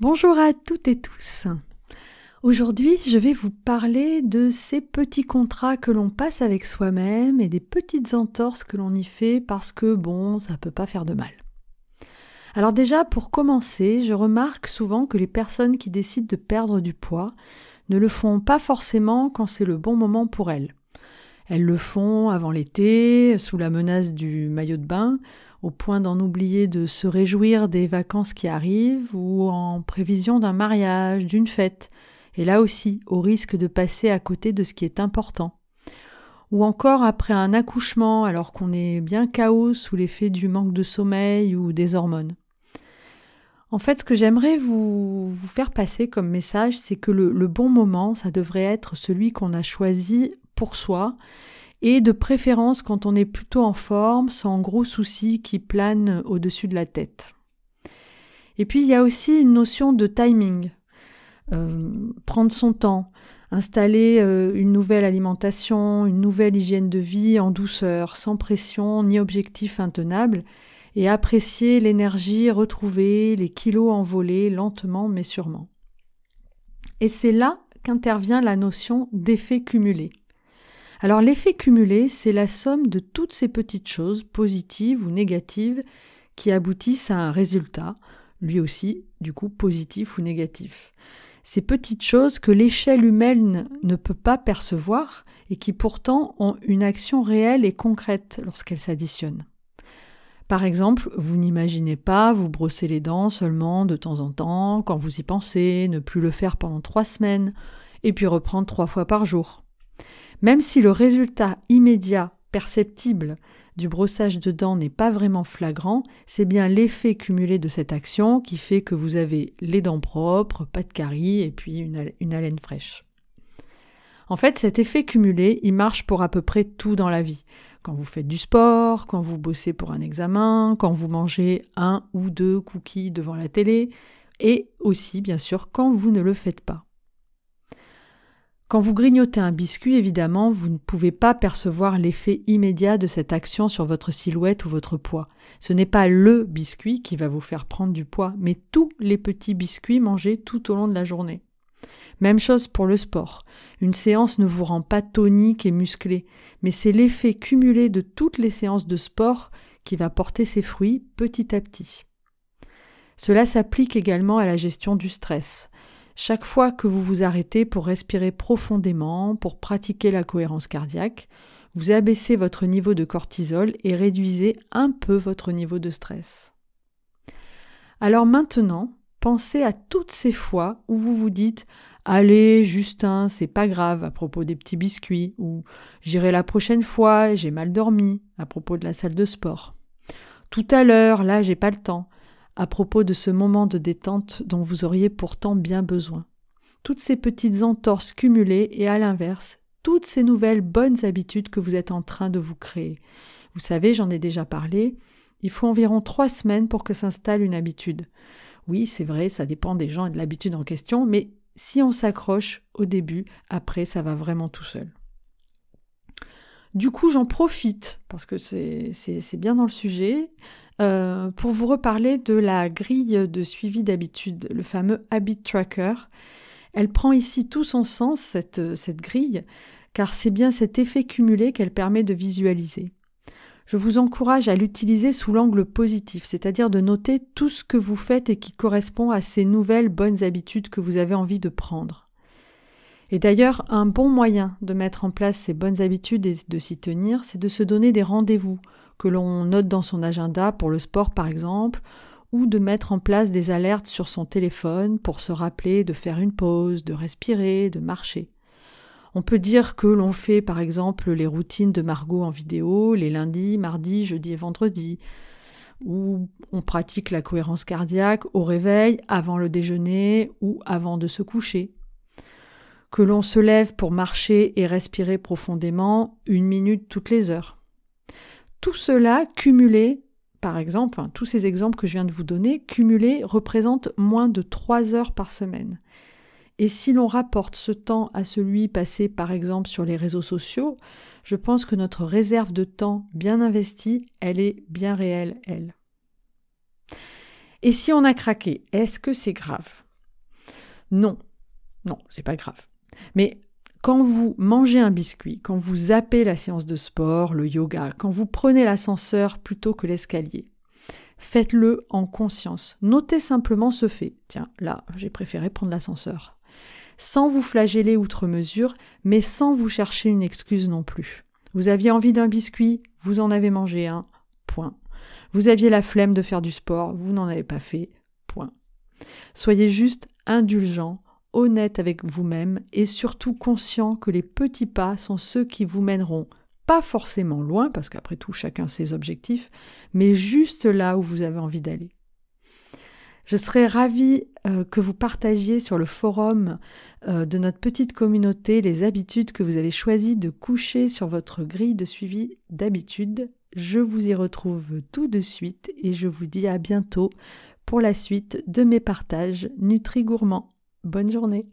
Bonjour à toutes et tous. Aujourd'hui, je vais vous parler de ces petits contrats que l'on passe avec soi-même et des petites entorses que l'on y fait parce que bon, ça peut pas faire de mal. Alors déjà, pour commencer, je remarque souvent que les personnes qui décident de perdre du poids ne le font pas forcément quand c'est le bon moment pour elles. Elles le font avant l'été, sous la menace du maillot de bain, au point d'en oublier de se réjouir des vacances qui arrivent ou en prévision d'un mariage, d'une fête, et là aussi au risque de passer à côté de ce qui est important. Ou encore après un accouchement alors qu'on est bien chaos sous l'effet du manque de sommeil ou des hormones. En fait, ce que j'aimerais vous, faire passer comme message, c'est que le bon moment, ça devrait être celui qu'on a choisi pour soi et de préférence quand on est plutôt en forme, sans gros soucis qui planent au-dessus de la tête. Et puis il y a aussi une notion de timing. Euh, prendre son temps, installer euh, une nouvelle alimentation, une nouvelle hygiène de vie en douceur, sans pression ni objectif intenable, et apprécier l'énergie retrouvée, les kilos envolés lentement mais sûrement. Et c'est là qu'intervient la notion d'effet cumulé. Alors l'effet cumulé, c'est la somme de toutes ces petites choses, positives ou négatives, qui aboutissent à un résultat, lui aussi, du coup, positif ou négatif. Ces petites choses que l'échelle humaine ne peut pas percevoir et qui pourtant ont une action réelle et concrète lorsqu'elles s'additionnent. Par exemple, vous n'imaginez pas vous brosser les dents seulement de temps en temps, quand vous y pensez, ne plus le faire pendant trois semaines, et puis reprendre trois fois par jour. Même si le résultat immédiat, perceptible, du brossage de dents n'est pas vraiment flagrant, c'est bien l'effet cumulé de cette action qui fait que vous avez les dents propres, pas de caries et puis une, haleine fraîche. En fait, cet effet cumulé, il marche pour à peu près tout dans la vie. Quand vous faites du sport, quand vous bossez pour un examen, quand vous mangez un ou deux cookies devant la télé, et aussi, bien sûr, quand vous ne le faites pas. Quand vous grignotez un biscuit, évidemment, vous ne pouvez pas percevoir l'effet immédiat de cette action sur votre silhouette ou votre poids. Ce n'est pas le biscuit qui va vous faire prendre du poids, mais tous les petits biscuits mangés tout au long de la journée. Même chose pour le sport. Une séance ne vous rend pas tonique et musclé, mais c'est l'effet cumulé de toutes les séances de sport qui va porter ses fruits petit à petit. Cela s'applique également à la gestion du stress. Chaque fois que vous vous arrêtez pour respirer profondément, pour pratiquer la cohérence cardiaque, vous abaissez votre niveau de cortisol et réduisez un peu votre niveau de stress. Alors maintenant, pensez à toutes ces fois où vous vous dites Allez, Justin, c'est pas grave à propos des petits biscuits, ou J'irai la prochaine fois, j'ai mal dormi à propos de la salle de sport. Tout à l'heure, là, j'ai pas le temps à propos de ce moment de détente dont vous auriez pourtant bien besoin. Toutes ces petites entorses cumulées et à l'inverse, toutes ces nouvelles bonnes habitudes que vous êtes en train de vous créer. Vous savez, j'en ai déjà parlé, il faut environ trois semaines pour que s'installe une habitude. Oui, c'est vrai, ça dépend des gens et de l'habitude en question, mais si on s'accroche au début, après, ça va vraiment tout seul. Du coup, j'en profite, parce que c'est bien dans le sujet, euh, pour vous reparler de la grille de suivi d'habitude, le fameux Habit Tracker. Elle prend ici tout son sens, cette, cette grille, car c'est bien cet effet cumulé qu'elle permet de visualiser. Je vous encourage à l'utiliser sous l'angle positif, c'est-à-dire de noter tout ce que vous faites et qui correspond à ces nouvelles bonnes habitudes que vous avez envie de prendre. Et d'ailleurs, un bon moyen de mettre en place ces bonnes habitudes et de s'y tenir, c'est de se donner des rendez-vous que l'on note dans son agenda pour le sport par exemple, ou de mettre en place des alertes sur son téléphone pour se rappeler de faire une pause, de respirer, de marcher. On peut dire que l'on fait par exemple les routines de Margot en vidéo les lundis, mardis, jeudis et vendredis, ou on pratique la cohérence cardiaque au réveil, avant le déjeuner ou avant de se coucher. Que l'on se lève pour marcher et respirer profondément une minute toutes les heures. Tout cela cumulé, par exemple, tous ces exemples que je viens de vous donner, cumulés représentent moins de 3 heures par semaine. Et si l'on rapporte ce temps à celui passé par exemple sur les réseaux sociaux, je pense que notre réserve de temps bien investie, elle est bien réelle, elle. Et si on a craqué, est-ce que c'est grave? Non, non, c'est pas grave. Mais quand vous mangez un biscuit, quand vous zappez la séance de sport, le yoga, quand vous prenez l'ascenseur plutôt que l'escalier, faites-le en conscience. Notez simplement ce fait. Tiens, là, j'ai préféré prendre l'ascenseur. Sans vous flageller outre mesure, mais sans vous chercher une excuse non plus. Vous aviez envie d'un biscuit, vous en avez mangé un, point. Vous aviez la flemme de faire du sport, vous n'en avez pas fait, point. Soyez juste indulgent, honnête avec vous-même et surtout conscient que les petits pas sont ceux qui vous mèneront pas forcément loin, parce qu'après tout chacun ses objectifs, mais juste là où vous avez envie d'aller. Je serais ravie euh, que vous partagiez sur le forum euh, de notre petite communauté les habitudes que vous avez choisi de coucher sur votre grille de suivi d'habitude. Je vous y retrouve tout de suite et je vous dis à bientôt pour la suite de mes partages Nutri Gourmand. Bonne journée